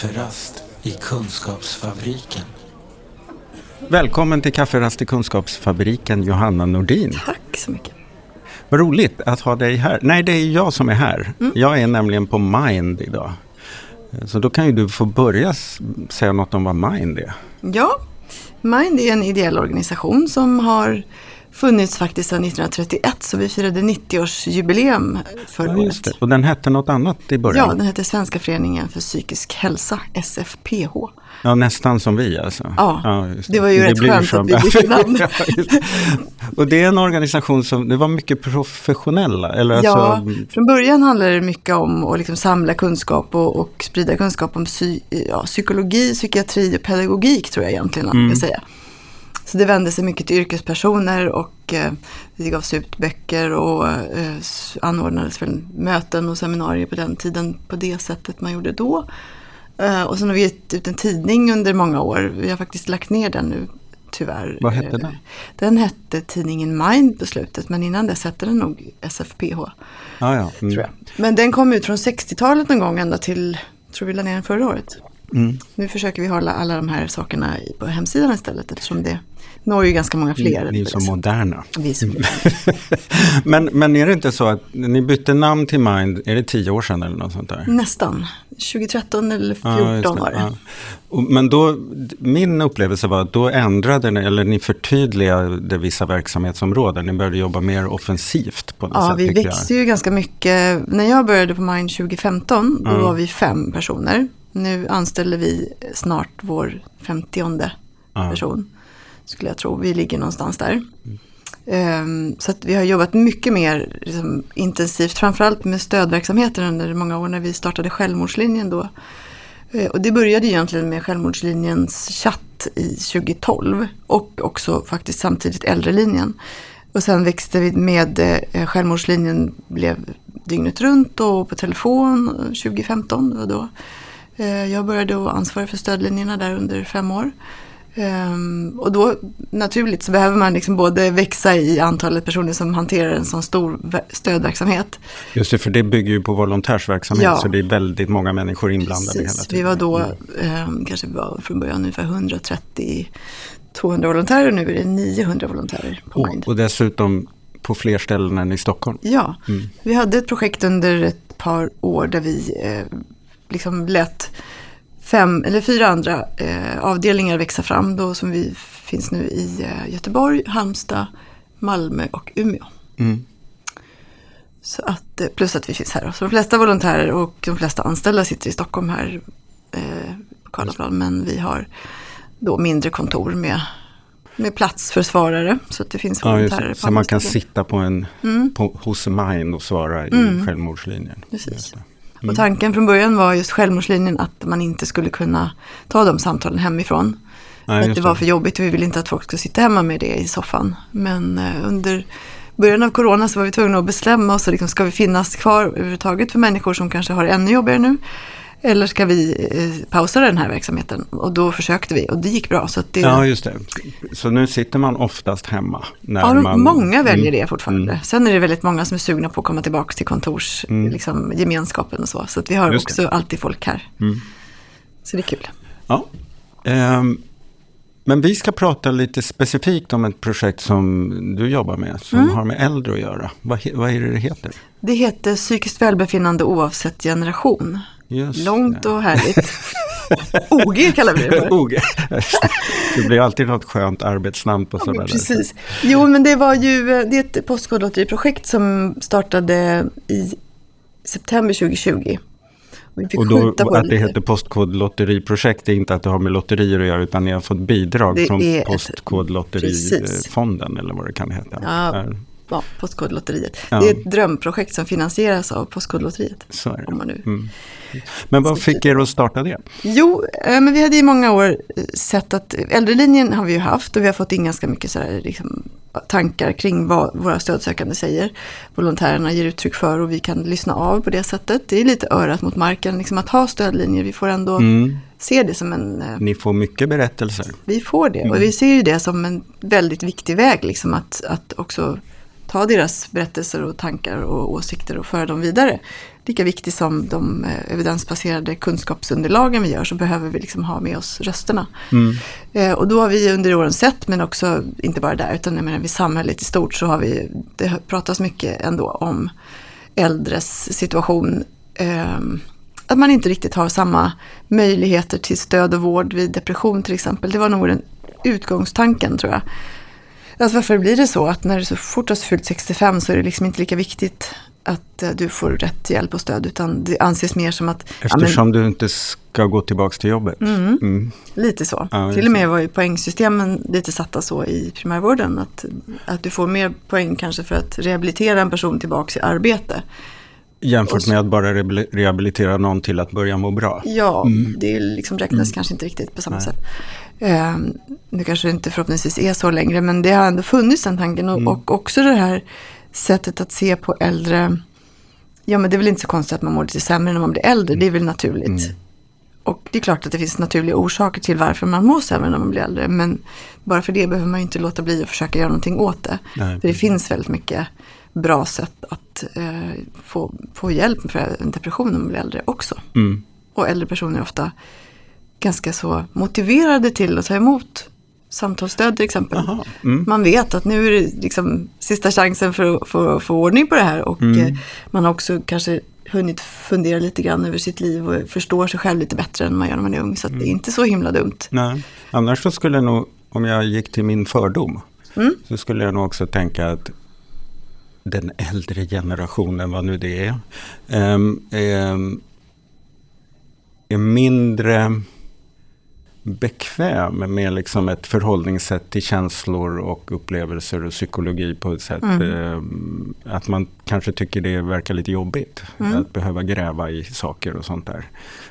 Kafferast i Kunskapsfabriken. Välkommen till Kafferast i Kunskapsfabriken, Johanna Nordin. Tack så mycket. Vad roligt att ha dig här. Nej, det är jag som är här. Mm. Jag är nämligen på Mind idag. Så då kan ju du få börja säga något om vad Mind är. Ja, Mind är en ideell organisation som har funnits faktiskt sedan 1931 så vi firade 90-årsjubileum förra ja, året. Och den hette något annat i början? Ja, den hette Svenska föreningen för psykisk hälsa, SFPH. Ja, nästan som vi alltså. Ja, ja det. det. var ju det rätt skönt att vi bytte namn. och det är en organisation som, det var mycket professionella? Eller ja, alltså... från början handlade det mycket om att liksom samla kunskap och, och sprida kunskap om psy, ja, psykologi, psykiatri och pedagogik tror jag egentligen man mm. ska säga. Så det vände sig mycket till yrkespersoner och eh, det gavs ut böcker och eh, anordnades väl möten och seminarier på den tiden på det sättet man gjorde då. Eh, och sen har vi gett ut en tidning under många år. Vi har faktiskt lagt ner den nu tyvärr. Vad hette den? Den hette tidningen Mind på slutet men innan dess hette den nog SFPH. Ah, ja. mm. tror jag. Men den kom ut från 60-talet någon gång ända till, tror vi la ner den förra året. Mm. Nu försöker vi hålla alla de här sakerna på hemsidan istället eftersom det når ju ganska många fler. Ni är så moderna. Vi är så moderna. men, men är det inte så att ni bytte namn till Mind, är det tio år sedan eller något sånt där? Nästan. 2013 eller 2014 ja, var det. Ja. Men då, min upplevelse var att då ändrade ni, eller ni förtydligade vissa verksamhetsområden. Ni började jobba mer offensivt på något ja, sätt. Ja, vi växte ju ganska mycket. När jag började på Mind 2015, då var vi fem personer. Nu anställer vi snart vår femtionde person skulle jag tro. Vi ligger någonstans där. Mm. Så att vi har jobbat mycket mer liksom, intensivt, framförallt med stödverksamheten under många år när vi startade Självmordslinjen då. Uh, och det började egentligen med Självmordslinjens chatt i 2012 och också faktiskt samtidigt Äldrelinjen. Och sen växte vi med uh, Självmordslinjen blev dygnet runt och på telefon 2015. Det var då. Eh, jag började ansvara för stödlinjerna där under fem år. Um, och då naturligt så behöver man liksom både växa i antalet personer som hanterar en sån stor stödverksamhet. Just det, för det bygger ju på volontärsverksamhet ja. så det är väldigt många människor inblandade Precis. hela tiden. Vi var då, um, kanske var från början ungefär 130 200 volontärer, nu är det 900 volontärer på Mind. Och dessutom på fler ställen än i Stockholm. Ja, mm. vi hade ett projekt under ett par år där vi eh, liksom lät fem eller fyra andra eh, avdelningar växa fram då som vi finns nu i eh, Göteborg, Halmstad, Malmö och Umeå. Mm. Så att, eh, plus att vi finns här. Så de flesta volontärer och de flesta anställda sitter i Stockholm här eh, på Karlaplan. Men vi har då mindre kontor med, med plats för svarare. Så att det finns volontärer. Ja, så man kan sitta på en, mm. på, hos Mind och svara i mm. självmordslinjen. Precis. Mm. Och tanken från början var just självmordslinjen att man inte skulle kunna ta de samtalen hemifrån. Nej, att det var för jobbigt och vi ville inte att folk skulle sitta hemma med det i soffan. Men eh, under början av corona så var vi tvungna att bestämma oss, liksom, ska vi finnas kvar överhuvudtaget för människor som kanske har det ännu jobbigare nu? Eller ska vi eh, pausa den här verksamheten? Och då försökte vi och det gick bra. Så det... Ja, just det. Så nu sitter man oftast hemma? När ja, man... många väljer mm. det fortfarande. Mm. Sen är det väldigt många som är sugna på att komma tillbaka till kontorsgemenskapen mm. liksom, och så. Så att vi har just också det. alltid folk här. Mm. Så det är kul. Ja. Um, men vi ska prata lite specifikt om ett projekt som du jobbar med, som mm. har med äldre att göra. Vad, vad är det det heter? Det heter psykiskt välbefinnande oavsett generation. Just Långt det. och härligt. OG kallar vi det för. OG. Det blir alltid något skönt arbetsnamn på sådana ja, Precis. Där. Jo, men det var ju det är ett postkodlotteriprojekt som startade i september 2020. Och då att det heter postkodlotteriprojekt är inte att det har med lotterier att göra utan ni har fått bidrag det från postkodlotterifonden eller vad det kan heta. Ja, ja, Postkodlotteriet. Ja. Det är ett drömprojekt som finansieras av Postkodlotteriet. Så är det. Om man nu mm. Men vad fick er att starta det? Jo, eh, men vi hade i många år eh, sett att äldrelinjen har vi ju haft och vi har fått in ganska mycket så här, liksom, tankar kring vad våra stödsökande säger. Volontärerna ger uttryck för och vi kan lyssna av på det sättet. Det är lite örat mot marken, liksom att ha stödlinjer. Vi får ändå mm. se det som en... Eh, Ni får mycket berättelser. Vi får det och mm. vi ser ju det som en väldigt viktig väg, liksom att, att också ta deras berättelser och tankar och åsikter och föra dem vidare. Lika viktigt som de eh, evidensbaserade kunskapsunderlagen vi gör så behöver vi liksom ha med oss rösterna. Mm. Eh, och då har vi under åren sett, men också inte bara där, utan jag menar, i samhället i stort så har vi, det pratas mycket ändå om äldres situation. Eh, att man inte riktigt har samma möjligheter till stöd och vård vid depression till exempel. Det var nog den utgångstanken tror jag. Alltså varför blir det så att när du så fort har fyllt 65 så är det liksom inte lika viktigt att eh, du får rätt hjälp och stöd utan det anses mer som att... Eftersom ja, men, du inte ska gå tillbaka till jobbet. Mm, mm. Lite så. Ja, till och med var ju poängsystemen lite satta så i primärvården att, att du får mer poäng kanske för att rehabilitera en person tillbaka i arbete. Jämfört med att bara rehabilitera någon till att börja må bra. Ja, mm. det liksom räknas mm. kanske inte riktigt på samma Nej. sätt. Eh, nu kanske det inte förhoppningsvis är så längre, men det har ändå funnits den tanken. Och, mm. och också det här sättet att se på äldre. Ja, men det är väl inte så konstigt att man mår lite sämre när man blir äldre. Det är väl naturligt. Mm. Och det är klart att det finns naturliga orsaker till varför man mår sämre när man blir äldre. Men bara för det behöver man ju inte låta bli att försöka göra någonting åt det. Nej. För det finns väldigt mycket bra sätt att eh, få, få hjälp för en depression när man blir äldre också. Mm. Och äldre personer är ofta ganska så motiverade till att ta emot samtalsstöd till exempel. Mm. Man vet att nu är det liksom sista chansen för att få, få ordning på det här och mm. eh, man har också kanske hunnit fundera lite grann över sitt liv och förstår sig själv lite bättre än man gör när man är ung. Så mm. det är inte så himla dumt. Nej. Annars så skulle jag nog, om jag gick till min fördom, mm. så skulle jag nog också tänka att den äldre generationen, vad nu det är, um, um, är mindre bekväm med liksom ett förhållningssätt till känslor och upplevelser och psykologi på ett sätt. Mm. Eh, att man kanske tycker det verkar lite jobbigt mm. att behöva gräva i saker och sånt där.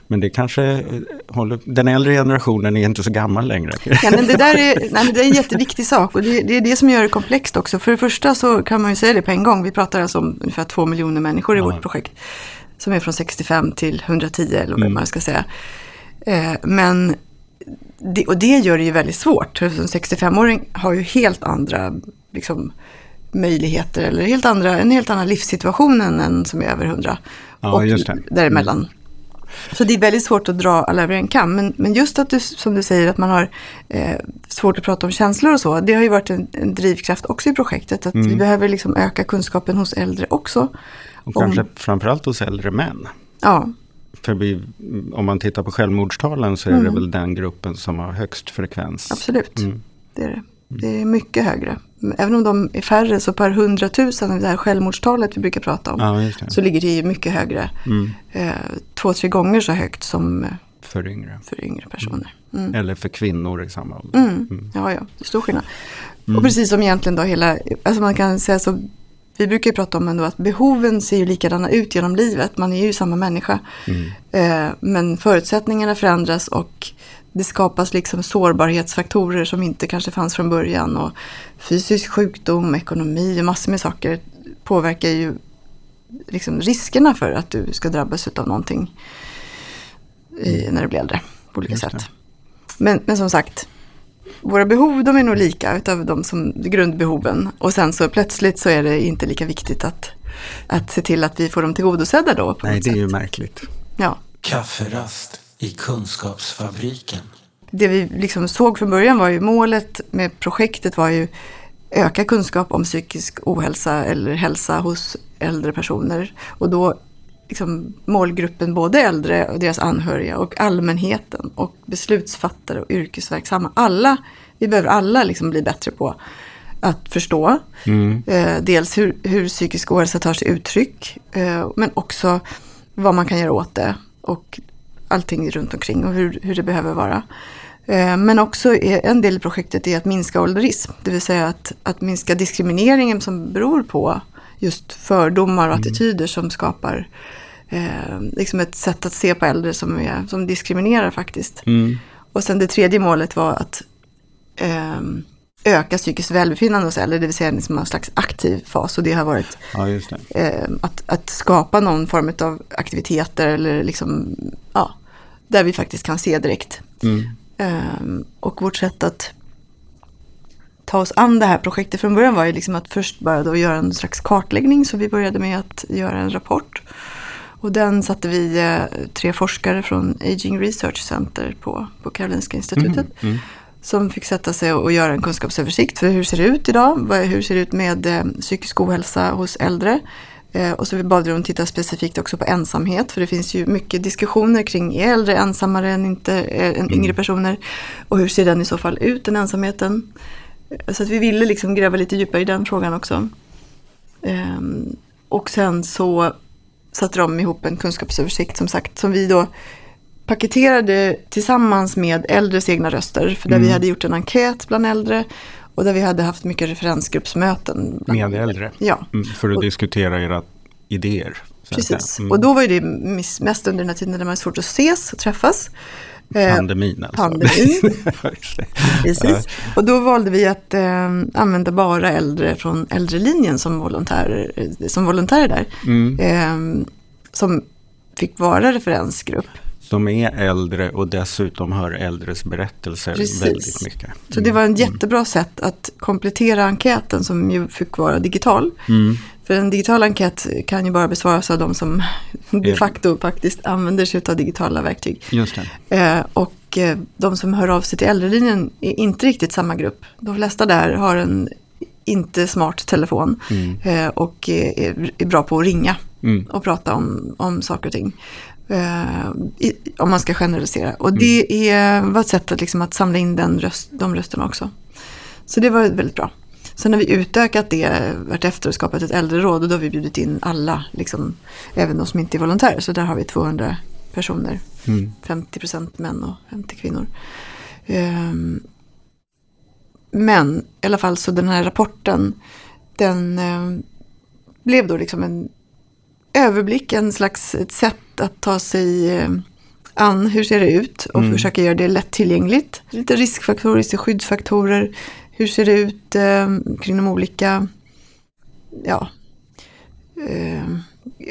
Men det kanske eh, håller, den äldre generationen är inte så gammal längre. Ja, men det, där är, nej, det är en jätteviktig sak och det, det, är det som gör det komplext också. För det första så kan man ju säga det på en gång. Vi pratar alltså om ungefär två miljoner människor i ja. vårt projekt. Som är från 65 till 110 eller vad mm. man ska säga. Eh, men det, och det gör det ju väldigt svårt. En 65-åring har ju helt andra liksom, möjligheter eller helt andra, en helt annan livssituation än en som är över 100. Ja, och just det. däremellan. Mm. Så det är väldigt svårt att dra alla över en kam. Men, men just att du, som du säger, att man har eh, svårt att prata om känslor och så. Det har ju varit en, en drivkraft också i projektet. Att mm. vi behöver liksom öka kunskapen hos äldre också. Och om, kanske framförallt hos äldre män. Ja, för vi, om man tittar på självmordstalen så är mm. det väl den gruppen som har högst frekvens. Absolut, mm. det är det. Det är mycket högre. Även om de är färre så per hundratusen, det här självmordstalet vi brukar prata om, ja, så ligger det ju mycket högre. Mm. Eh, två, tre gånger så högt som för yngre, för yngre personer. Mm. Eller för kvinnor i samma ålder. Mm. mm. Ja, ja, det är stor skillnad. Och precis som egentligen då hela, alltså man kan säga så vi brukar ju prata om ändå att behoven ser ju likadana ut genom livet. Man är ju samma människa. Mm. Eh, men förutsättningarna förändras och det skapas liksom sårbarhetsfaktorer som inte kanske fanns från början. Och fysisk sjukdom, ekonomi och massor med saker påverkar ju liksom riskerna för att du ska drabbas av någonting i, när du blir äldre på olika sätt. Men, men som sagt, våra behov de är nog lika utav de som grundbehoven. Och sen så plötsligt så är det inte lika viktigt att, att se till att vi får dem tillgodosedda då. På Nej, det är sätt. ju märkligt. Ja. Kafferast i Kunskapsfabriken. Det vi liksom såg från början var ju målet med projektet var ju öka kunskap om psykisk ohälsa eller hälsa hos äldre personer. Och då liksom målgruppen både äldre och deras anhöriga och allmänheten och beslutsfattare och yrkesverksamma. Alla, vi behöver alla liksom bli bättre på att förstå. Mm. Eh, dels hur, hur psykisk ohälsa tar sig uttryck eh, men också vad man kan göra åt det och allting runt omkring och hur, hur det behöver vara. Eh, men också en del i projektet är att minska ålderism, det vill säga att, att minska diskrimineringen som beror på just fördomar och mm. attityder som skapar eh, liksom ett sätt att se på äldre som, är, som diskriminerar faktiskt. Mm. Och sen det tredje målet var att eh, öka psykiskt välbefinnande hos äldre, det vill säga liksom en slags aktiv fas. Och det har varit ja, eh, att, att skapa någon form av aktiviteter eller liksom, ja, där vi faktiskt kan se direkt. Mm. Eh, och vårt sätt att ta oss an det här projektet från början var ju liksom att först bara då göra en slags kartläggning. Så vi började med att göra en rapport. Och den satte vi eh, tre forskare från Aging Research Center på, på Karolinska institutet. Mm, mm. Som fick sätta sig och göra en kunskapsöversikt för hur ser det ut idag? Hur ser det ut med eh, psykisk ohälsa hos äldre? Eh, och så vi bad vi dem titta specifikt också på ensamhet. För det finns ju mycket diskussioner kring är äldre ensammare än, inte, eh, än yngre personer? Och hur ser den i så fall ut, den ensamheten? Så att vi ville liksom gräva lite djupare i den frågan också. Ehm, och sen så satte de ihop en kunskapsöversikt som sagt som vi då paketerade tillsammans med äldres egna röster. För där vi hade gjort en enkät bland äldre och där vi hade haft mycket referensgruppsmöten. Med äldre. Ja, Mm, för att Och- diskutera era idéer. precis. Mm. Och då var ju det mest under den här tiden när det var svårt att ses och träffas. Eh, Pandemin alltså. pandemin. Precis. Och då valde vi att eh, använda bara äldre från äldrelinjen som volontärer, eh, som volontärer där. Mm. Eh, som fick vara referensgrupp. Som är äldre och dessutom hör äldres berättelser Precis. väldigt mycket. Så det var en jättebra sätt att komplettera enkäten som ju fick vara digital. Mm. För en digital enkät kan ju bara besvaras av de som de facto faktiskt använder sig av digitala verktyg. Just det. Eh, och eh, de som hör av sig till äldrelinjen är inte riktigt samma grupp. De flesta där har en inte smart telefon Mm. eh, och är, är bra på att ringa Mm. och prata om, om saker och ting. I, om man ska generalisera. Och det är, var ett sätt att, liksom, att samla in den röst, de rösterna också. Så det var väldigt bra. Sen har vi utökat det vartefter och skapat ett äldreråd och då har vi bjudit in alla, liksom, även de som inte är volontärer. Så där har vi 200 personer, Mm. 50% män och 50 kvinnor. Ehm, men i alla fall så den här rapporten, den eh, blev då liksom en överblick, en slags ett sätt att ta sig eh, an hur ser det ut och Mm. försöka göra det lättillgängligt. Lite riskfaktorer, lite skyddsfaktorer. Hur ser det ut eh, kring de olika ja, eh,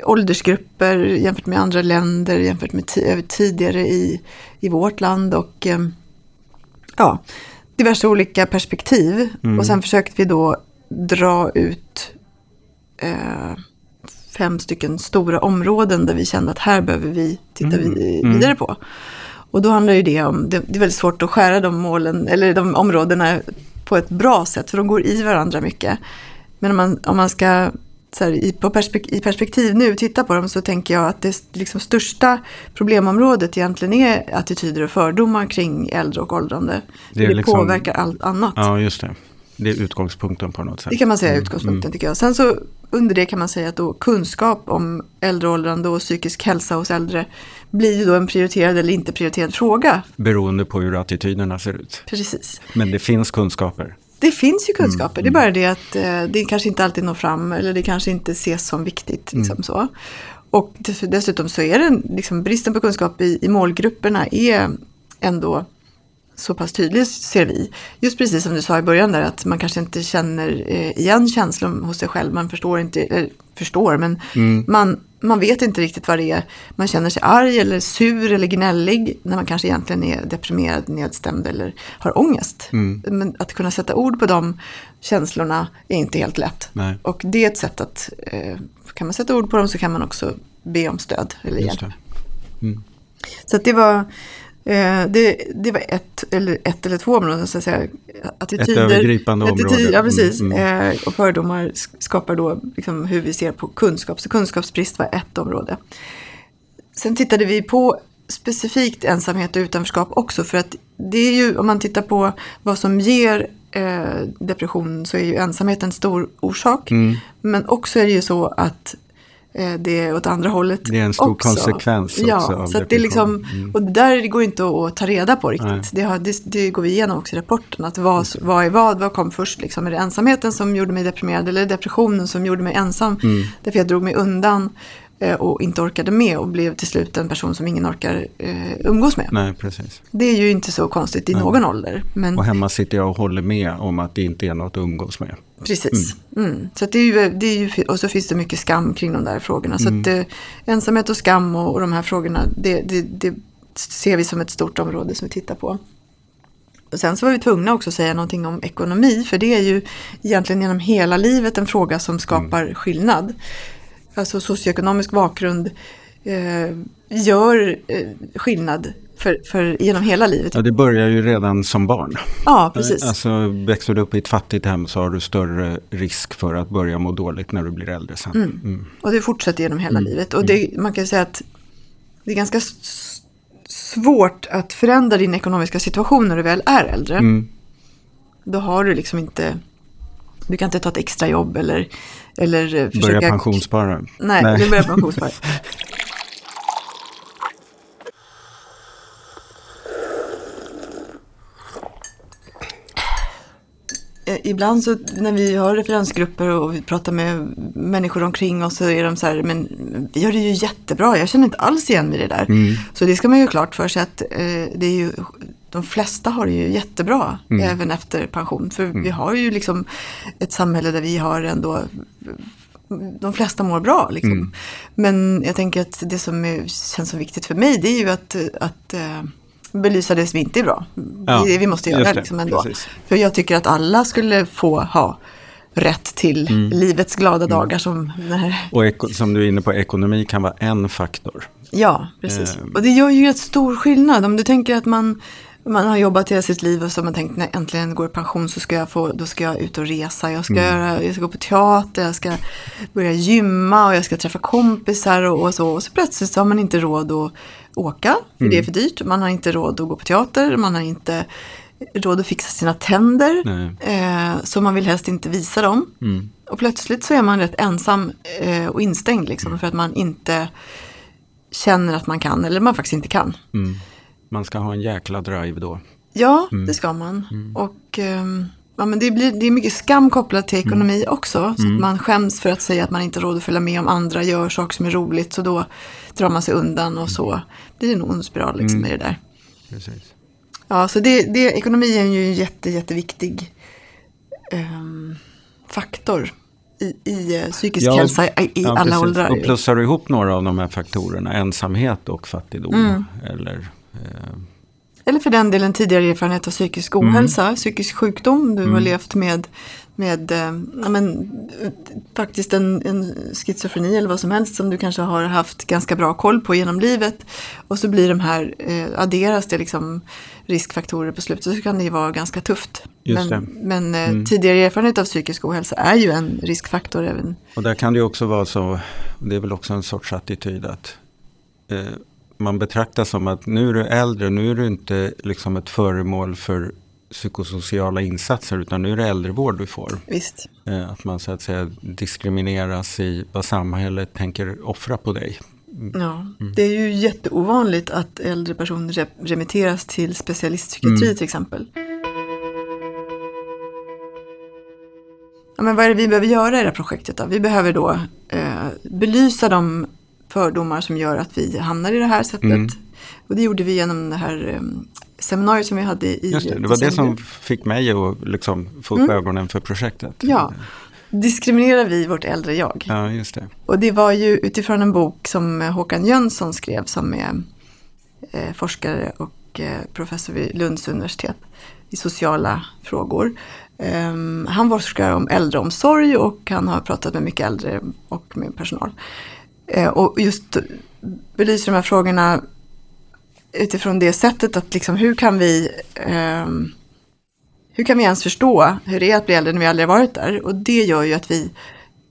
åldersgrupper jämfört med andra länder, jämfört med över tidigare i, i vårt land och eh, ja, diverse olika perspektiv. Mm. Och sen försökte vi då dra ut eh, fem stycken stora områden där vi kände att här behöver vi titta Mm. Mm. vidare på. Och då handlar ju det om, det, det är väldigt svårt att skära de målen, eller de områdena på ett bra sätt, för de går i varandra mycket. Men om man, om man ska så här, i, på perspek- i perspektiv nu titta på dem så tänker jag att det liksom största problemområdet egentligen är attityder och fördomar kring äldre och åldrande. Det Det, liksom- påverkar allt annat. Ja, just det. Det är utgångspunkten på något sätt. Det kan man säga är Mm, utgångspunkten tycker jag. Sen så under det kan man säga att då kunskap om äldreåldrande och psykisk hälsa hos äldre blir ju då en prioriterad eller inte prioriterad fråga. Beroende på hur attityderna ser ut. Precis. Men det finns kunskaper. Det finns ju kunskaper, det är bara det att eh, det kanske inte alltid når fram eller det kanske inte ses som viktigt. Liksom så. Och dess- dessutom så är det liksom, bristen på kunskap i, i målgrupperna är ändå så pass tydlig ser vi. Just precis som du sa i början där att man kanske inte känner eh, igen känslan hos sig själv. Man förstår inte, eller förstår men man, man vet inte riktigt vad det är. Man känner sig arg eller sur eller gnällig när man kanske egentligen är deprimerad, nedstämd eller har ångest. Men att kunna sätta ord på de känslorna är inte helt lätt. Nej. Och det är ett sätt att, eh, kan man sätta ord på dem så kan man också be om stöd eller hjälp. det. Så det var, det, det var ett eller, ett eller två områden, så att säga. Attityder, övergripande område. Ja, precis. Mm, Eh, och fördomar sk- skapar då liksom hur vi ser på kunskap. Så kunskapsbrist var ett område. Sen tittade vi på specifikt ensamhet och utanförskap också. För att det är ju, om man tittar på vad som ger eh, depression så är ju ensamhet en stor orsak. Mm. Men också är det ju så att eh, det är åt andra hållet Det är en stor också. konsekvens också ja, så det är liksom. Mm. Och det där går inte att, ta reda på riktigt. Det, har, det, det går vi igenom också i rapporten. Att vad, vad är vad? Vad kom först? Liksom? Är det ensamheten som gjorde mig deprimerad eller depressionen som gjorde mig ensam? Mm. Därför jag drog mig undan eh, och inte orkade med och blev till slut en person som ingen orkar eh, umgås med. Nej, precis. Det är ju inte så konstigt i någon ålder. Men Och hemma sitter jag och håller med om att det inte är något att umgås med. Precis. Mm. Så att det är ju, det är ju, och så finns det mycket skam kring de där frågorna. Så att, eh, ensamhet och skam och, och de här frågorna, det, det, det ser vi som ett stort område som vi tittar på. sen så var vi tvungna också att säga någonting om ekonomi, för det är ju egentligen genom hela livet en fråga som skapar Mm. skillnad. Alltså socioekonomisk bakgrund eh, gör eh, skillnad för, för genom hela livet. Ja, det börjar ju redan som barn. Ja, precis. Alltså växer du upp i ett fattigt hem så har du större risk för att börja må dåligt när du blir äldre sen. Mm. Och det fortsätter genom hela livet. Och det, man kan säga att det är ganska svårt att förändra din ekonomiska situation när du väl är äldre. Mm. Då har du liksom inte, du kan inte ta ett extra jobb eller, eller eh, försöka... Börja pensionsspara. Nej, Nej. du börjar pensionsspara. Ibland så när vi har referensgrupper och vi pratar med människor omkring oss så är de så här, men vi gör det ju jättebra, jag känner inte alls igen mig i det där. Så det ska man ju klart för sig att eh, det är ju, de flesta har det ju jättebra även efter pension. För vi har ju liksom ett samhälle där vi har ändå de flesta mår bra. Liksom. Men jag tänker att det som är, känns så viktigt för mig det är ju att, att eh, belysa det som inte är bra. Ja, det vi måste göra det, liksom ändå. precis. För jag tycker att alla skulle få ha rätt till Mm. livets glada dagar som den här. Och eko- som du är inne på, ekonomi kan vara en faktor. Ja, precis. Ehm. Och det gör ju rätt stor skillnad. Om du tänker att man, man har jobbat hela sitt liv och så har man tänkt när jag äntligen går i pension så ska jag, få, då ska jag ut och resa. Jag ska, göra, jag ska gå på teater, jag ska börja gymma och jag ska träffa kompisar och, och så. Och så plötsligt så har man inte råd att åka, för det är för dyrt. Man har inte råd att gå på teater, man har inte råd att fixa sina tänder. Eh, så man vill helst inte visa dem. Och plötsligt så är man rätt ensam eh, och instängd liksom, för att man inte känner att man kan eller man faktiskt inte kan. Mm. Man ska ha en jäkla drive då. Ja, det ska man. Och ehm, ja, men det, blir, det är mycket skam kopplat till ekonomi också. Så att man skäms för att säga att man inte har råd att följa med om andra gör saker som är roligt. Så då drar man sig undan och så blir det en ond spiral liksom, i det där. Precis. Ja, så det, det, ekonomi är ju en jätte, jätteviktig ehm, faktor i, i eh, psykisk Ja, hälsa i, Ja, alla precis. åldrar. Och plussar du ihop några av de här faktorerna, ensamhet och fattigdom, Mm. eller Eller för den delen tidigare erfarenhet av psykisk ohälsa, psykisk sjukdom. Du har levt med, med eh, ja, men, eh, faktiskt en, en schizofreni eller vad som helst som du kanske har haft ganska bra koll på genom livet. Och så blir de här, eh, adderas det liksom riskfaktorer på slutet så kan det ju vara ganska tufft. Just men men eh, tidigare erfarenhet av psykisk ohälsa är ju en riskfaktor även. Och där kan det ju också vara så, det är väl också en sorts attityd att eh, man betraktar som att nu är du äldre, nu är du inte liksom ett föremål för psykosociala insatser utan nu är det äldrevård du får. Visst. Eh, att man så att säga diskrimineras i vad samhället tänker offra på dig. Ja, det är ju jätteovanligt att äldre personer re- remitteras till specialistpsykiatri till exempel. Ja, men vad är det vi behöver göra i det här projektet då? Vi behöver då eh, belysa de fördomar som gör att vi hamnar i det här sättet. Och det gjorde vi genom det här eh, seminariet som vi hade i Just det, det var det som fick mig att liksom få upp ögonen för projektet. Ja, diskriminerar vi vårt äldre jag? Ja, just det. Och det var ju utifrån en bok som Håkan Jönsson skrev som är eh, forskare och eh, professor vid Lunds universitet i sociala frågor. Ehm, han forskar om äldreomsorg och han har pratat med mycket äldre och med personal. Eh, och just belyser de här frågorna utifrån det sättet att liksom hur kan vi ehm, hur kan vi ens förstå hur det är att bli äldre när vi aldrig varit där? Och det gör ju att vi.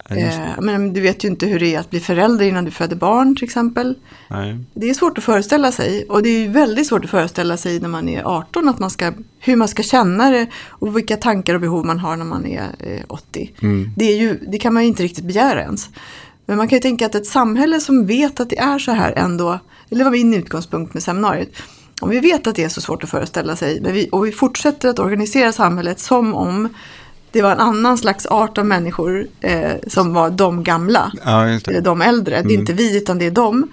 Eh, men du vet ju inte hur det är att bli förälder innan du föder barn till exempel. Nej. Det är svårt att föreställa sig och det är ju väldigt svårt att föreställa sig när man är 18 att man ska, hur man ska känna det och vilka tankar och behov man har när man är eh, 80. Det, är ju, det kan man ju inte riktigt begära ens. Men man kan ju tänka att ett samhälle som vet att det är så här ändå, eller var min utgångspunkt med seminariet, om vi vet att det är så svårt att föreställa sig men vi, och vi fortsätter att organisera samhället som om det var en annan slags art av människor eh, som var de gamla. Ja, Eller de äldre. Det är inte vi utan det är de.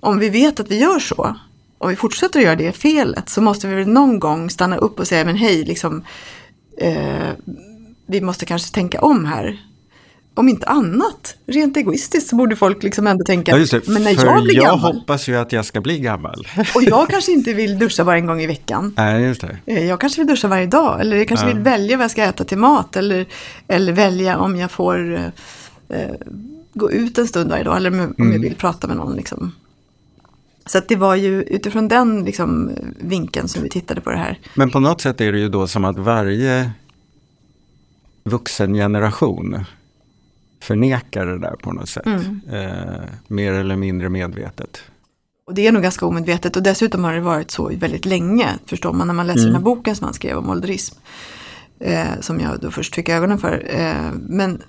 Om vi vet att vi gör så. Och vi fortsätter att göra det felet. Så måste vi väl någon gång stanna upp och säga men hej liksom. Eh, vi måste kanske tänka om här. Om inte annat, rent egoistiskt så borde folk liksom ändå tänka, Ja, det. men när jag blir jag gammal hoppas ju att jag ska bli gammal. och jag kanske inte vill duscha bara en gång i veckan. Nej, just det. Eh, Jag kanske vill duscha varje dag eller jag kanske Ja. vill välja vad jag ska äta till mat eller, eller välja om jag får eh, eh, gå ut en stund varje dag eller om om Mm. jag vill prata med någon. Liksom. Så att det var ju utifrån den liksom, vinkeln som vi tittade på det här. Men på något sätt är det ju då som att varje vuxengeneration förnekar det där på något sätt. Mm. Eh, mer eller mindre medvetet. Och det är nog ganska omedvetet och dessutom har det varit så väldigt länge, förstår man när man läser den här Mm. boken som han skrev om ålderism. Eh, som jag då först fick ögonen för. Eh, men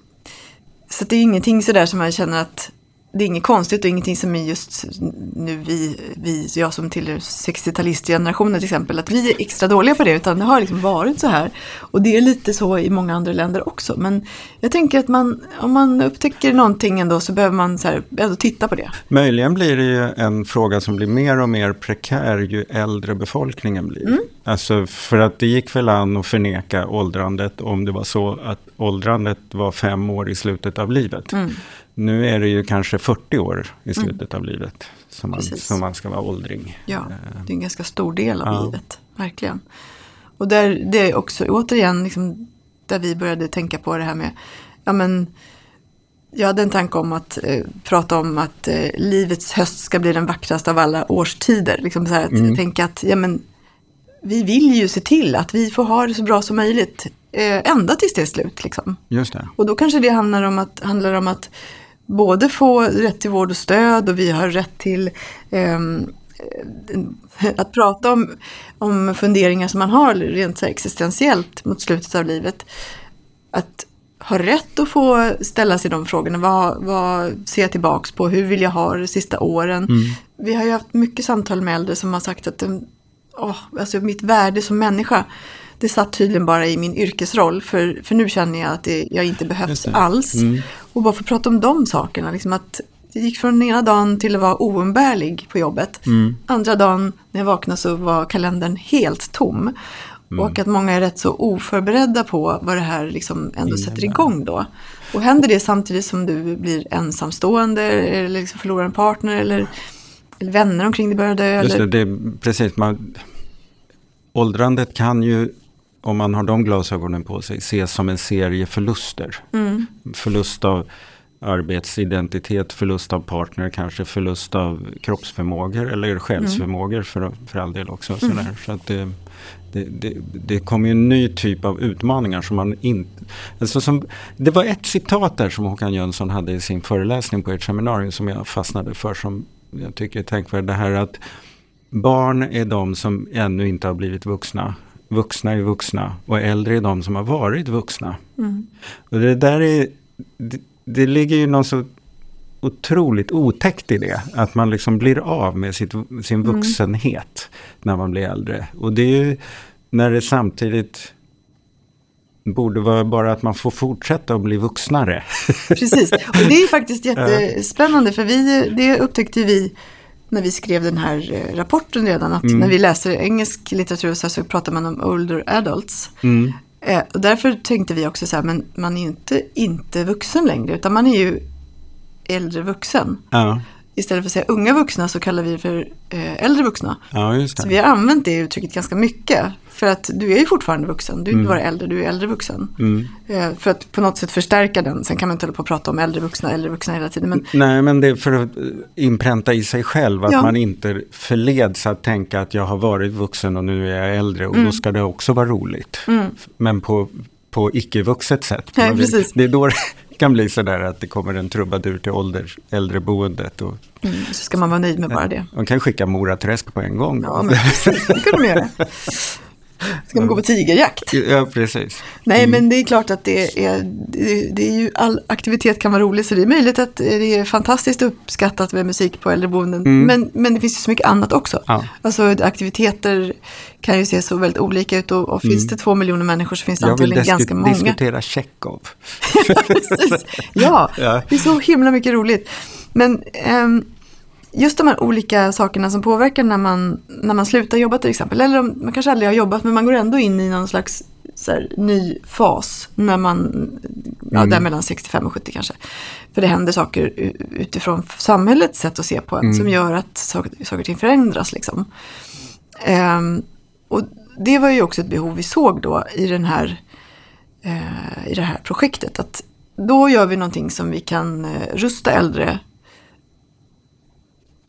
så det är ingenting sådär som jag känner att det är inget konstigt och ingenting som är just nu vi, vi jag som tillhör 60-talistgenerationen till exempel, att vi är extra dåliga på det, utan det har liksom varit så här. Och det är lite så i många andra länder också. Men jag tänker att man, om man upptäcker någonting ändå så behöver man så här, ändå titta på det. Möjligen blir det ju en fråga som blir mer och mer prekär ju äldre befolkningen blir. Mm. Alltså för att det gick väl an att förneka åldrandet om det var så att åldrandet var fem år i slutet av livet. Mm. Nu är det ju kanske 40 år i slutet av livet som man, Precis. som man ska vara åldring. Ja, det är en ganska stor del av Ja. livet, verkligen. Och där, det är också återigen liksom, där vi började tänka på det här med, ja men, jag hade en tanke om att eh, prata om att eh, livets höst ska bli den vackraste av alla årstider. Liksom så här att tänka att, ja men, vi vill ju se till att vi får ha det så bra som möjligt, eh, ända tills det är slut liksom. Just det. Och då kanske det handlar om att, handlar om att både få rätt till vård och stöd och vi har rätt till ehm, eh, att prata om, om funderingar som man har rent existentiellt mot slutet av livet. Att ha rätt att få ställa sig de frågorna. Vad, vad ser jag tillbaks på? Hur vill jag ha det de sista åren? Vi har ju haft mycket samtal med äldre som har sagt att åh, alltså mitt värde som människa det satt tydligen bara i min yrkesroll för, för nu känner jag att det, jag inte behövs Just det. Och bara få prata om de sakerna, liksom att det gick från ena dagen till att vara oumbärlig på jobbet. Andra dagen när jag vaknade så var kalendern helt tom. Och att många är rätt så oförberedda på vad det här liksom ändå sätter igång då. Och händer det samtidigt som du blir ensamstående eller liksom förlorar en partner eller, eller vänner omkring dig börjar dö. Just det, det är precis. Man, åldrandet kan ju, om man har de glasögonen på sig, ses som en serie förluster. Mm. Förlust av arbetsidentitet, förlust av partner, kanske förlust av kroppsförmågor eller själsförmågor för, för all del också. Sådär. Så att det, det, det, det kommer en ny typ av utmaningar som man inte... Alltså som, det var ett citat där som Håkan Jönsson hade i sin föreläsning på ert seminarium som jag fastnade för som jag tycker är tänkvärd. Det här att barn är de som ännu inte har blivit vuxna. Vuxna är vuxna och äldre är de som har varit vuxna. Och det där är, det, det ligger ju någon så otroligt otäckt i det. Att man liksom blir av med sitt, sin vuxenhet när man blir äldre. Och det är ju när det samtidigt borde vara bara att man får fortsätta att bli vuxnare. Precis, och det är faktiskt jättespännande för vi, det upptäckte vi när vi skrev den här eh, rapporten redan, att när vi läser engelsk litteratur så, så pratar man om older adults. Mm. Eh, och därför tänkte vi också så här, men man är ju inte, inte vuxen längre, utan man är ju äldre vuxen. Ja, Istället för att säga unga vuxna så kallar vi det för eh, äldre vuxna. ja Så vi har använt det uttrycket ganska mycket. För att du är ju fortfarande vuxen, du är inte bara äldre, du är äldre vuxen. Mm. Eh, för att på något sätt förstärka den, sen kan man inte hålla på och prata om äldre vuxna, äldre vuxna hela tiden. Men Nej, men det är för att eh, inpränta i sig själv att Ja. man inte förleds att tänka att jag har varit vuxen och nu är jag äldre och Mm. då ska det också vara roligt. Men på, på icke-vuxet sätt. Vill- precis. Det är då det kan bli sådär att det kommer en trubadur till ålder, äldreboendet och mm, så ska man vara nöjd med bara det. man kan skicka Mora Träsk på en gång. Ja, men precis, det kan de göra. Ska man gå på tigerjakt? Ja, precis. Nej, men det är klart att det är, det, är ju, all aktivitet kan vara rolig, så det är möjligt att det är fantastiskt uppskattat med musik på äldreboenden. Men, men det finns ju så mycket annat också. Ja. Alltså aktiviteter kan ju se så väldigt olika ut och, och finns det två miljoner människor så finns det Jag vill antagligen ganska många. diskutera Tjechov. Ja, Ja. det är så himla mycket roligt. Men ehm, just de här olika sakerna som påverkar när man, när man slutar jobba till exempel. Eller om, man kanske aldrig har jobbat men man går ändå in i någon slags så här, ny fas när man, ja, Mm. där mellan 65 och 70 kanske. För det händer saker utifrån samhällets sätt att se på en som gör att saker, saker och ting förändras liksom. Ehm, och det var ju också ett behov vi såg då i, den här, eh, i det här projektet. Att då gör vi någonting som vi kan eh, rusta äldre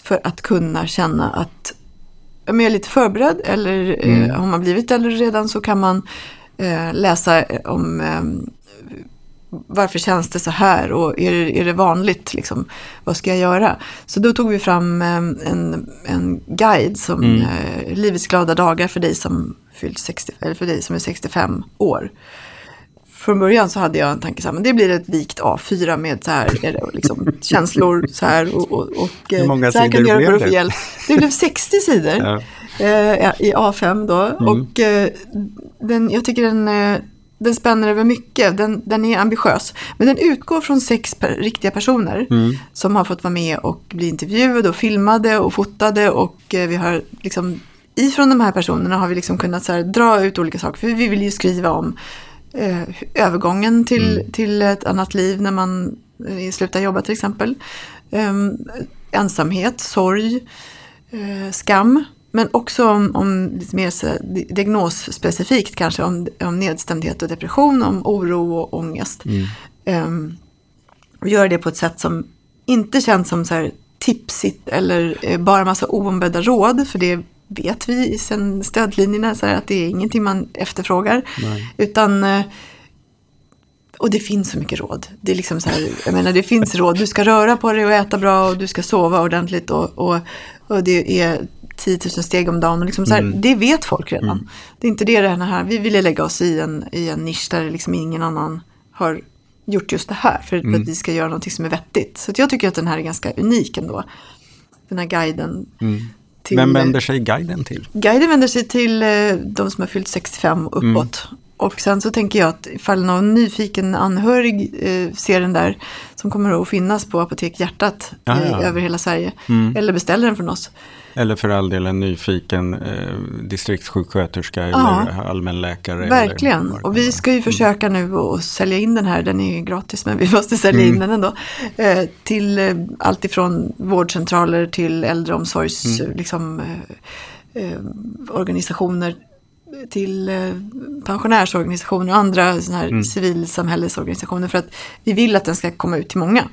för att kunna känna att men jag är lite förberedd eller eh, har man blivit äldre redan så kan man eh, läsa om eh, varför känns det så här och är det, är det vanligt liksom, vad ska jag göra? Så då tog vi fram eh, en, en guide som eh, Livets glada dagar för dig som fyllt 60, eller för dig som är 65 år. Från början så hade jag en tanke så här, men det blir ett vikt A4 med så här, liksom, känslor så här och, och, och Hur eh, många så här kan du göra för blev att få det? hjälp. Det blev 60 sidor Ja. eh, i A5 då. Och eh, den, jag tycker den, eh, den spänner över mycket. Den, den är ambitiös. Men den utgår från sex per, riktiga personer som har fått vara med och bli intervjuade och filmade och fotade. Och eh, vi har liksom, ifrån de här personerna har vi liksom kunnat så här, dra ut olika saker. För vi vill ju skriva om eh, övergången till, till ett annat liv när man eh, slutar jobba till exempel. Ehm, ensamhet, sorg, eh, skam. Men också om, om lite mer så, diagnosspecifikt kanske om, om nedstämdhet och depression, om oro och ångest. Ehm, och göra det på ett sätt som inte känns som så här tipsigt eller eh, bara massa oombedda råd. För det vet vi sen stödlinjerna så att det är ingenting man efterfrågar. Utan eh, och det finns så mycket råd. Det är liksom så här, jag menar det finns råd. Du ska röra på dig och äta bra och du ska sova ordentligt och, och, och det är 10 000 steg om dagen. Och liksom så här, Det vet folk redan. Det är inte det det här, vi ville lägga oss i en, i en nisch där liksom ingen annan har gjort just det här. För, för att vi ska göra någonting som är vettigt. Så jag tycker att den här är ganska unik ändå. Den här guiden. Till- Vem vänder sig guiden till? Guiden vänder sig till eh, de som har fyllt 65 och uppåt. Och sen så tänker jag att ifall någon nyfiken anhörig eh, ser den där som kommer att finnas på Apotek Hjärtat Ja, i, ja. över hela Sverige. Eller beställer den från oss. Eller för all del en nyfiken eh, distriktssjuksköterska Ja. eller allmänläkare. Verkligen. Eller Och vi ska ju försöka nu att sälja in den här. Den är ju gratis men vi måste sälja in den ändå. Eh, till eh, allt ifrån vårdcentraler till äldreomsorgs liksom, eh, eh, organisationer till eh, pensionärsorganisationer och andra såna här civilsamhällesorganisationer för att vi vill att den ska komma ut till många.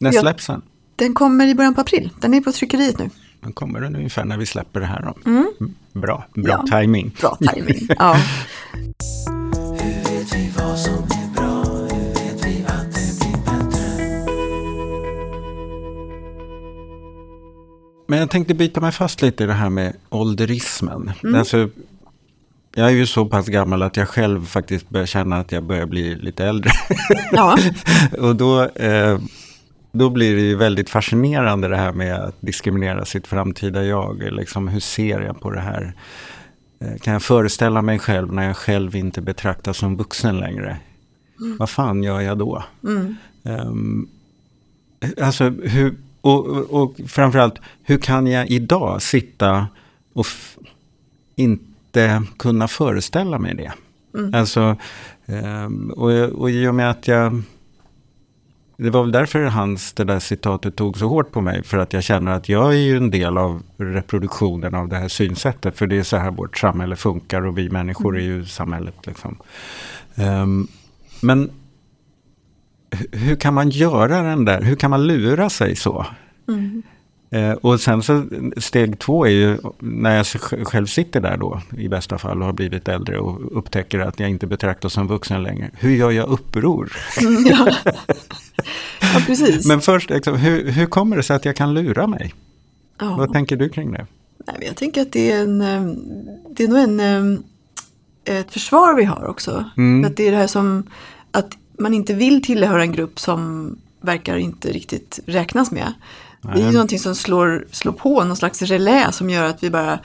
När jag- släpps den? Den kommer i början på april. Den är på tryckeriet nu. Den kommer den ungefär när vi släpper det här. Mm. Bra, bra Ja. timing. Bra timing. Ja. Men jag tänkte bita mig fast lite i det här med ålderismen. Mm. Alltså, jag är ju så pass gammal att jag själv faktiskt börjar känna att jag börjar bli lite äldre. ja. Och då, eh, då blir det ju väldigt fascinerande det här med att diskriminera sitt framtida jag. Liksom, hur ser jag på det här? Eh, kan jag föreställa mig själv när jag själv inte betraktas som vuxen längre? Vad fan gör jag då? Ehm, alltså, hur, och, och, framförallt, hur kan jag idag sitta och inte kunna föreställa mig det? Alltså, ehm, och, och i och med att jag... Det var väl därför hans, det där citatet tog så hårt på mig. För att jag känner att jag är ju en del av reproduktionen av det här synsättet. För det är så här vårt samhälle funkar och vi människor är ju samhället. Liksom. Ehm, men hu- hur kan man göra den där, hur kan man lura sig så? Eh, och sen så steg två är ju när jag sj- själv sitter där då i bästa fall och har blivit äldre och upptäcker att jag inte betraktas som vuxen längre. Hur gör jag uppror? ja. ja, precis. Men först, liksom, hur, hur kommer det sig att jag kan lura mig? ja. Vad tänker du kring det? Nej, jag tänker att det är, en, eh, det är nog en, eh, ett försvar vi har också. Mm. Att det är det här som att man inte vill tillhöra en grupp som verkar inte riktigt räknas med. Det är ju Nej. någonting som slår, slår på någon slags relä som gör att vi bara,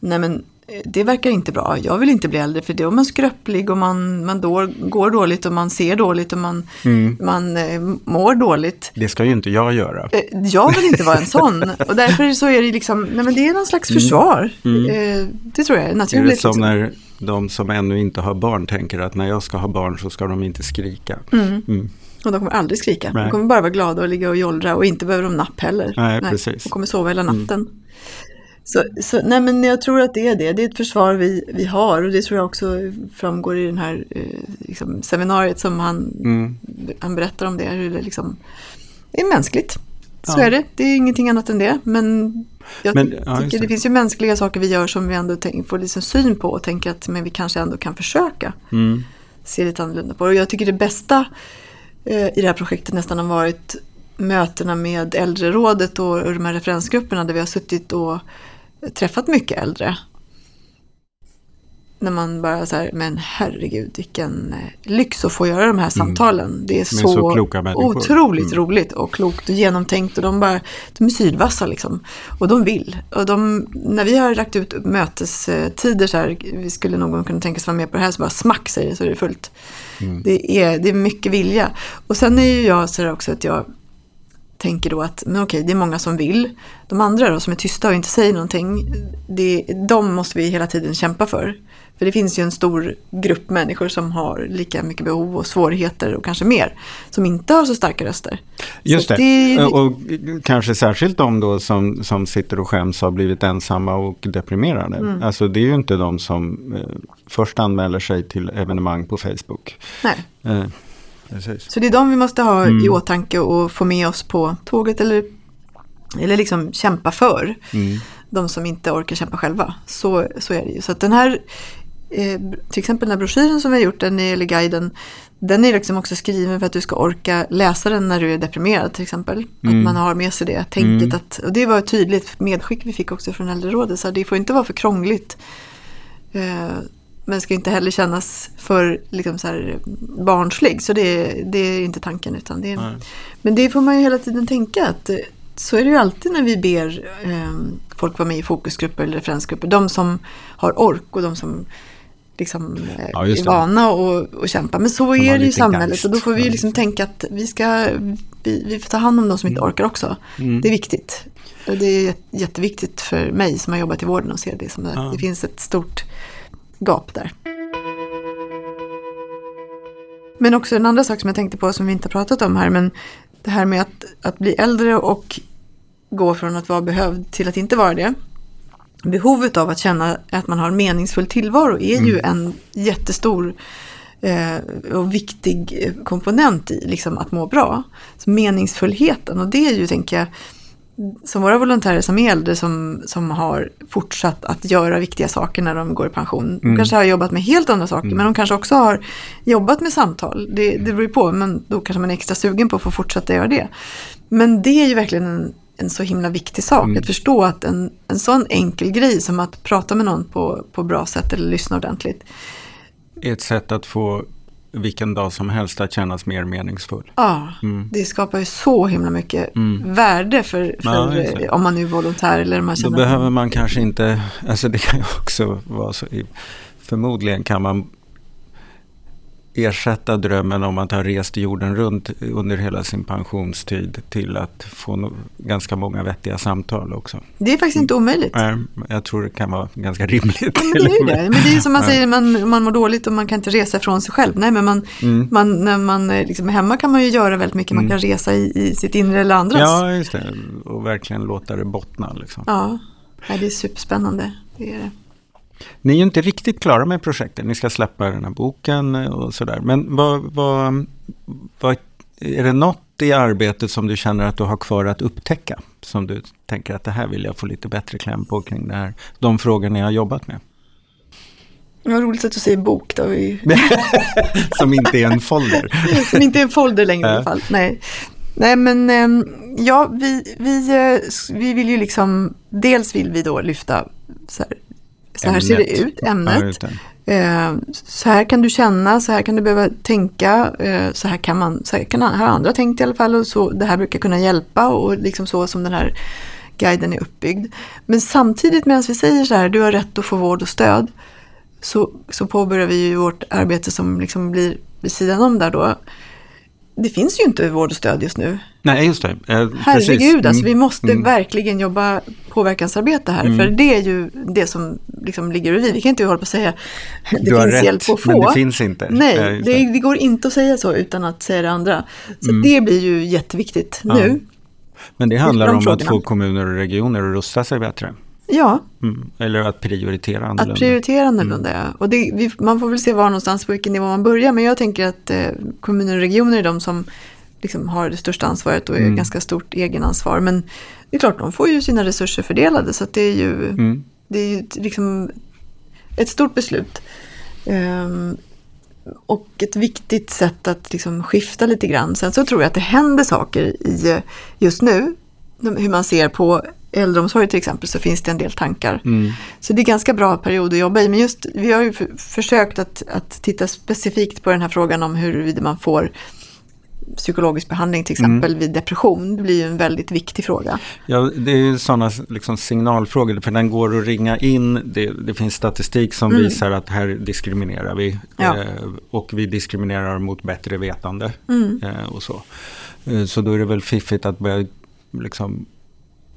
nej men det verkar inte bra, jag vill inte bli äldre för då är man skröplig och man, man då, går dåligt och man ser dåligt och man, Mm. man eh, mår dåligt. Det ska ju inte jag göra. Eh, Jag vill inte vara en sån. Och därför så är det liksom, nej men det är någon slags försvar. Eh, Det tror jag är Mm. Är naturligt. det som liksom. när de som ännu inte har barn tänker att när jag ska ha barn så ska de inte skrika. Mm. Mm. Och de kommer aldrig skrika. Nej. De kommer bara vara glada och ligga och jollra och inte behöver de napp heller. Nej, precis. Mm. De kommer sova hela natten. Så, så, nej men jag tror att det är det. Det är ett försvar vi, vi har och det tror jag också framgår i den här eh, liksom, seminariet som han, Mm. han berättar om det. Hur det, liksom, det är mänskligt. Så Ja. är det. Det är ingenting annat än det. Men jag Men, ja, tycker det. det finns ju mänskliga saker vi gör som vi ändå får liksom syn på och tänker att men vi kanske ändå kan försöka Mm. se lite annorlunda på det. Och jag tycker det bästa eh, i det här projektet nästan har varit mötena med äldrerådet och, och de här referensgrupperna där vi har suttit och träffat mycket äldre. När man bara så här, men herregud vilken eh, lyx att få göra de här samtalen. Det är så, så otroligt Mm. roligt och klokt och genomtänkt och de, bara, de är sylvassa liksom. Och de vill. Och de, när vi har lagt ut mötestider så här, vi skulle någon kunna tänka sig vara med på det här, så bara smack säger det så är det fullt. Det, är, det är mycket vilja. Och sen är ju jag så där också att jag tänker då att men okej, det är många som vill. De andra då som är tysta och inte säger någonting, det, de måste vi hela tiden kämpa för. För det finns ju en stor grupp människor som har lika mycket behov och svårigheter och kanske mer, som inte har så starka röster. Just det. det Och kanske särskilt de då som, som sitter och skäms har blivit ensamma och deprimerade. Mm. Alltså det är ju inte de som eh, först anmäler sig till evenemang på Facebook. Nej. Eh, precis. Så det är de vi måste ha Mm. i åtanke och få med oss på tåget eller, eller liksom kämpa för. Mm. De som inte orkar kämpa själva. Så, så är det ju. Så att den här, eh, till exempel den här broschyren som vi har gjort, den eller guiden, den är liksom också skriven för att du ska orka läsa den när du är deprimerad till exempel. Mm. Att man har med sig det tänket. Att, och det var ett tydligt medskick vi fick också från äldrerådet. Så det får inte vara för krångligt. Eh, men ska inte heller kännas för liksom så här, barnslig. Så det, det är inte tanken. Utan det Nej. men det får man ju hela tiden tänka att eh, så är det ju alltid när vi ber eh, folk vara med i fokusgrupper eller referensgrupper. De som har ork och de som liksom eh, Ja, är vana och, och kämpa. Men så har är det ju i samhället geist. och då får vi Ja, liksom just tänka att vi ska vi, vi får ta hand om de som inte orkar också. Mm. Det är viktigt. Och det är jät- jätteviktigt för mig som har jobbat i vården att se det som att Ja. det finns ett stort gap där. Men också en andra sak som jag tänkte på som vi inte har pratat om här, men det här med att, att bli äldre och gå från att vara behövd till att inte vara det. Behovet av att känna att man har en meningsfull tillvaro är ju en jättestor eh, och viktig komponent i liksom, att må bra. Så meningsfullheten och det är ju, tänker jag, som våra volontärer som är äldre som, som har fortsatt att göra viktiga saker när de går i pension. De kanske har jobbat med helt andra saker men de kanske också har jobbat med samtal. Det, det beror ju på men då kanske man är extra sugen på att få fortsätta göra det. Men det är ju verkligen en, en så himla viktig sak att förstå att en, en sån enkel grej som att prata med någon på, på bra sätt eller lyssna ordentligt. Ett sätt att få vilken dag som helst att kännas mer meningsfull. Ja, det skapar ju så himla mycket värde för, för Ja, eh, om man är volontär eller man Då känner behöver man kanske inte, alltså det kan ju också vara så, förmodligen kan man ersätta drömmen om att ha rest jorden runt under hela sin pensionstid till att få no- ganska många vettiga samtal också. Det är faktiskt inte omöjligt. Nej, Jag tror det kan vara ganska rimligt. Men det är det. Men det är som man säger, man, man mår dåligt och man kan inte resa ifrån sig själv. Nej, men man, Mm. man, när man liksom är hemma kan man ju göra väldigt mycket. Man kan resa i, i sitt inre eller andras. Ja, Ja, just det. Och verkligen låta det bottna. Liksom. ja. Nej, det är superspännande. Det är det. Ni är ju inte riktigt klara med projektet. Ni ska släppa den här boken och sådär. Men vad, vad, vad, är det något i arbetet som du känner att du har kvar att upptäcka? Som du tänker att det här vill jag få lite bättre kläm på kring det här. De frågor ni har jobbat med. Vad roligt att du säger bok då. Vi, Som inte är en folder. som inte är en folder längre i alla fall. Nej, Nej men ehm, ja, vi, vi, eh, vi vill ju liksom, dels vill vi då lyfta så här, så här ser det Ämnet. ut, ämnet. Ja. Eh, så här kan du känna, så här kan du behöva tänka, eh, så här kan man, så här kan har andra tänkt i alla fall och så, det här brukar kunna hjälpa och liksom så som den här guiden är uppbyggd. Men samtidigt medan vi säger så här, du har rätt att få vård och stöd, så, så påbörjar vi ju vårt arbete som liksom blir vid sidan om där då. Det finns ju inte vård och stöd just nu. Nej, just det. Eh, Herregud, precis. alltså vi Mm, måste mm. verkligen jobba påverkansarbete här. För det är ju det som liksom ligger bredvid. Vi kan inte hålla på att säga det Du finns rätt, hjälp att få. men det finns inte. Nej, Ja, just det, det. det går inte att säga så utan att säga det andra. Så det blir ju jätteviktigt nu. Men det handlar de om att frågorna. få kommuner och regioner att rusta sig bättre. Ja, Mm. Eller att prioritera annorlunda. Att prioritera annorlunda, ja. Och det, vi, man får väl se var någonstans på vilken nivå man börjar. Men jag tänker att eh, kommuner och regioner är de som liksom har det största ansvaret och är Mm. ganska stort egenansvar. Men det är klart, de får ju sina resurser fördelade. Så det är ju, Mm. det är ju ett- liksom ett stort beslut. Ehm, och ett viktigt sätt att liksom skifta lite grann. Sen så tror jag att det händer saker i just nu. Hur man ser på äldreomsorg till exempel så finns det en del tankar. Mm. Så det är ganska bra period att jobba i. Men just, vi har ju för, försökt att, att titta specifikt på den här frågan om huruvida man får psykologisk behandling till exempel Mm. vid depression. Det blir ju en väldigt viktig fråga. Ja, det är ju sådana liksom signalfrågor, för den går att ringa in. Det, det finns statistik som visar att här diskriminerar vi. Mm. Ja. Eh, och vi diskriminerar mot bättre vetande. Mm. Eh, och så. Eh, så då är det väl fiffigt att börja liksom,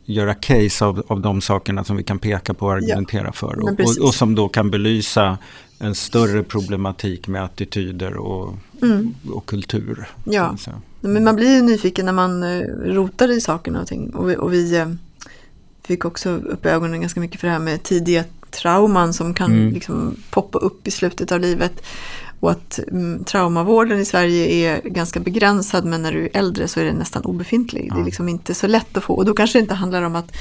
göra case av, av de sakerna som vi kan peka på och argumentera för. men Och, och, och som då kan belysa en större problematik med attityder och, och kultur. Mm. Ja. Men man blir ju nyfiken när man eh, rotar i sakerna och ting. Och vi, och vi eh, fick också upp ögonen ganska mycket för det här med tidiga trauman som kan Mm. liksom poppa upp i slutet av livet. Och att mm, traumavården i Sverige är ganska begränsad men när du är äldre så är den nästan obefintlig. Det är liksom inte så lätt att få. Och då kanske det inte handlar om att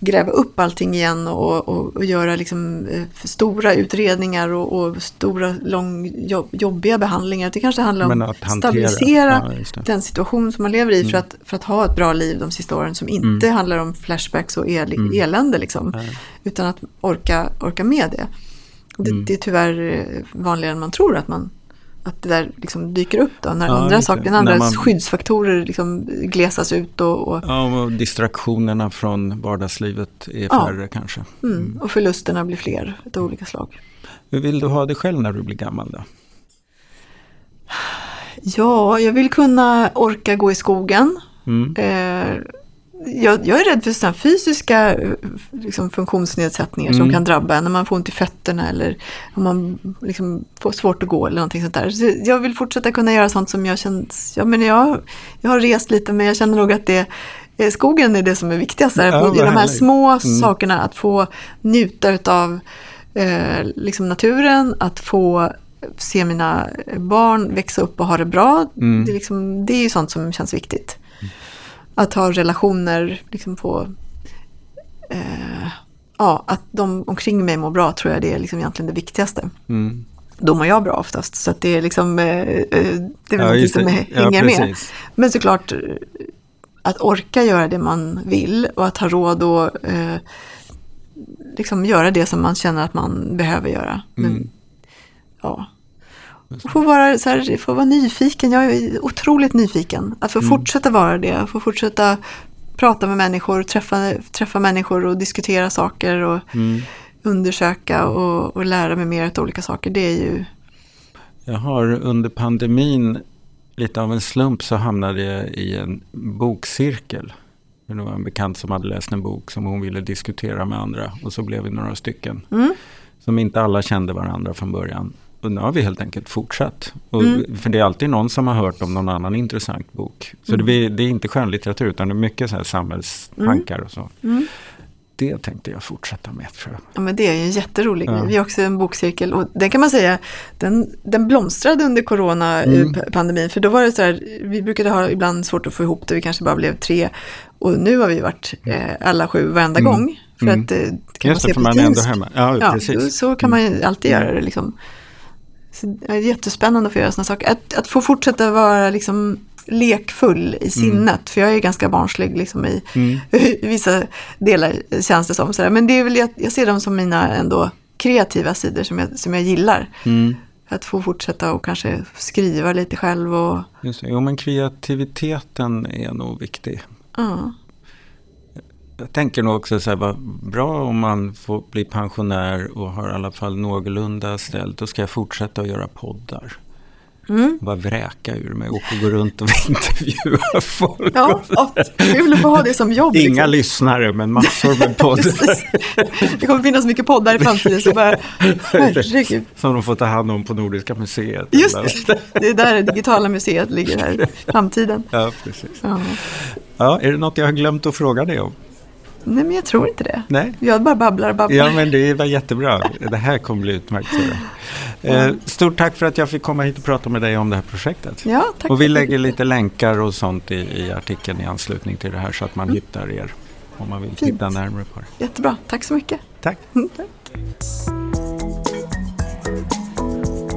gräva upp allting igen och, och, och göra liksom, eh, stora utredningar och, och stora lång, jobb, jobbiga behandlingar. Det kanske handlar om att stabilisera ja, den situation som man lever i för, att, för att ha ett bra liv de sista åren som inte Mm. handlar om flashbacks och el, elände. Liksom, utan att orka, orka med det. Det, Mm. det är tyvärr eh, vanligare än man tror att, man, att det där liksom dyker upp då, när Ja, andra, saker, när andra man- skyddsfaktorer liksom glesas ut och, och, Ja, och distraktionerna från vardagslivet är Ja. färre kanske. mm, och förlusterna blir fler av olika slag. Hur vill du ha det själv när du blir gammal då? Ja, jag vill kunna orka gå i skogen. Mm. Eh, jag, jag är rädd för sådana fysiska eh, liksom, funktionsnedsättningar som Mm. kan drabba en när man får ont i fötterna eller om man liksom, får svårt att gå eller någonting sånt där. Så jag vill fortsätta kunna göra sånt som jag känns, ja men jag, jag har rest lite men jag känner nog att det Skogen är det som är viktigast. där. Ja, de här små Mm. sakerna, att få njuta av eh, liksom naturen, att få se mina barn växa upp och ha det bra. Mm. Det, är liksom, det är ju sånt som känns viktigt. Att ha relationer, liksom få... Eh, ja, att de omkring mig mår bra tror jag det är liksom egentligen det viktigaste. Mm. Då mår jag bra oftast, så att det är liksom... Eh, eh, det är Ja, någonting som är- Ja, hänger med. Men såklart, eh, att orka göra det man vill och att ha råd och eh, liksom göra det som man känner att man behöver göra. Men, Mm. ja. Få vara, så här, få vara nyfiken, jag är otroligt nyfiken. Att få fortsätta vara det, få fortsätta prata med människor, träffa, träffa människor och diskutera saker och Mm. undersöka och, och lära mig mer av olika saker. Det är ju, Jag har under pandemin, lite av en slump, så hamnade jag i en bokcirkel. Det var en bekant som hade läst en bok som hon ville diskutera med andra. Och så blev vi några stycken. Mm. Som inte alla kände varandra från början. Och nu har vi helt enkelt fortsatt. Och, Mm. För det är alltid någon som har hört om någon annan intressant bok. Så Mm. det, det är inte skönlitteratur utan det är mycket så här samhällstankar och så. Mm. Det tänkte jag fortsätta med tror jag. ja, men det är ju en jätterolig Ja. Vi har också en bokcirkel och den kan man säga, den, den blomstrade under Mm. coronapandemin. För då var det så här, vi brukade ha ibland svårt att få ihop det, vi kanske bara blev tre. Och nu har vi varit eh, alla sju varenda Mm. gång. För Mm. att eh, kan Just man det, se för på man är ändå hemma. Ja, Ja, precis. Mm. så kan man ju alltid göra det liksom. Så det är jättespännande att få göra sådana saker. Att, att få fortsätta vara liksom lekfull i sinnet. För jag är ganska barnslig liksom i, Mm. i vissa delar känns det som. Sådär. Men det är väl, jag, jag ser dem som mina ändå kreativa sidor som jag, som jag gillar. Mm. Att få fortsätta och kanske skriva lite själv och Just det. Jo, men kreativiteten är nog viktig. ja. Jag tänker nog också så här, vad bra om man får bli pensionär och har i alla fall någorlunda ställt. Då ska jag fortsätta att göra poddar. Bara vräka ur mig och gå runt och intervjua folk. Ja, kul att få ha det som jobb. Inga liksom. lyssnare men massor med poddar. Det kommer finnas mycket poddar i framtiden. Så bara, herregud. Som de får ta hand om på Nordiska museet. Just det, det är där det digitala museet ligger här i framtiden. Ja, precis. Ja. Ja, är det något jag har glömt att fråga dig om? Nej, men jag tror inte det. Nej? Jag bara babblar och babblar. Ja, men det var jättebra. Det här kommer bli utmärkt. Eh, stort tack för att jag fick komma hit och prata med dig om det här projektet. Ja, tack och vi lägger lite länkar och sånt i, i artikeln i anslutning till det här så att man hittar er om man vill Fint. titta närmare på det. Jättebra, tack så mycket. Tack. Mm, tack.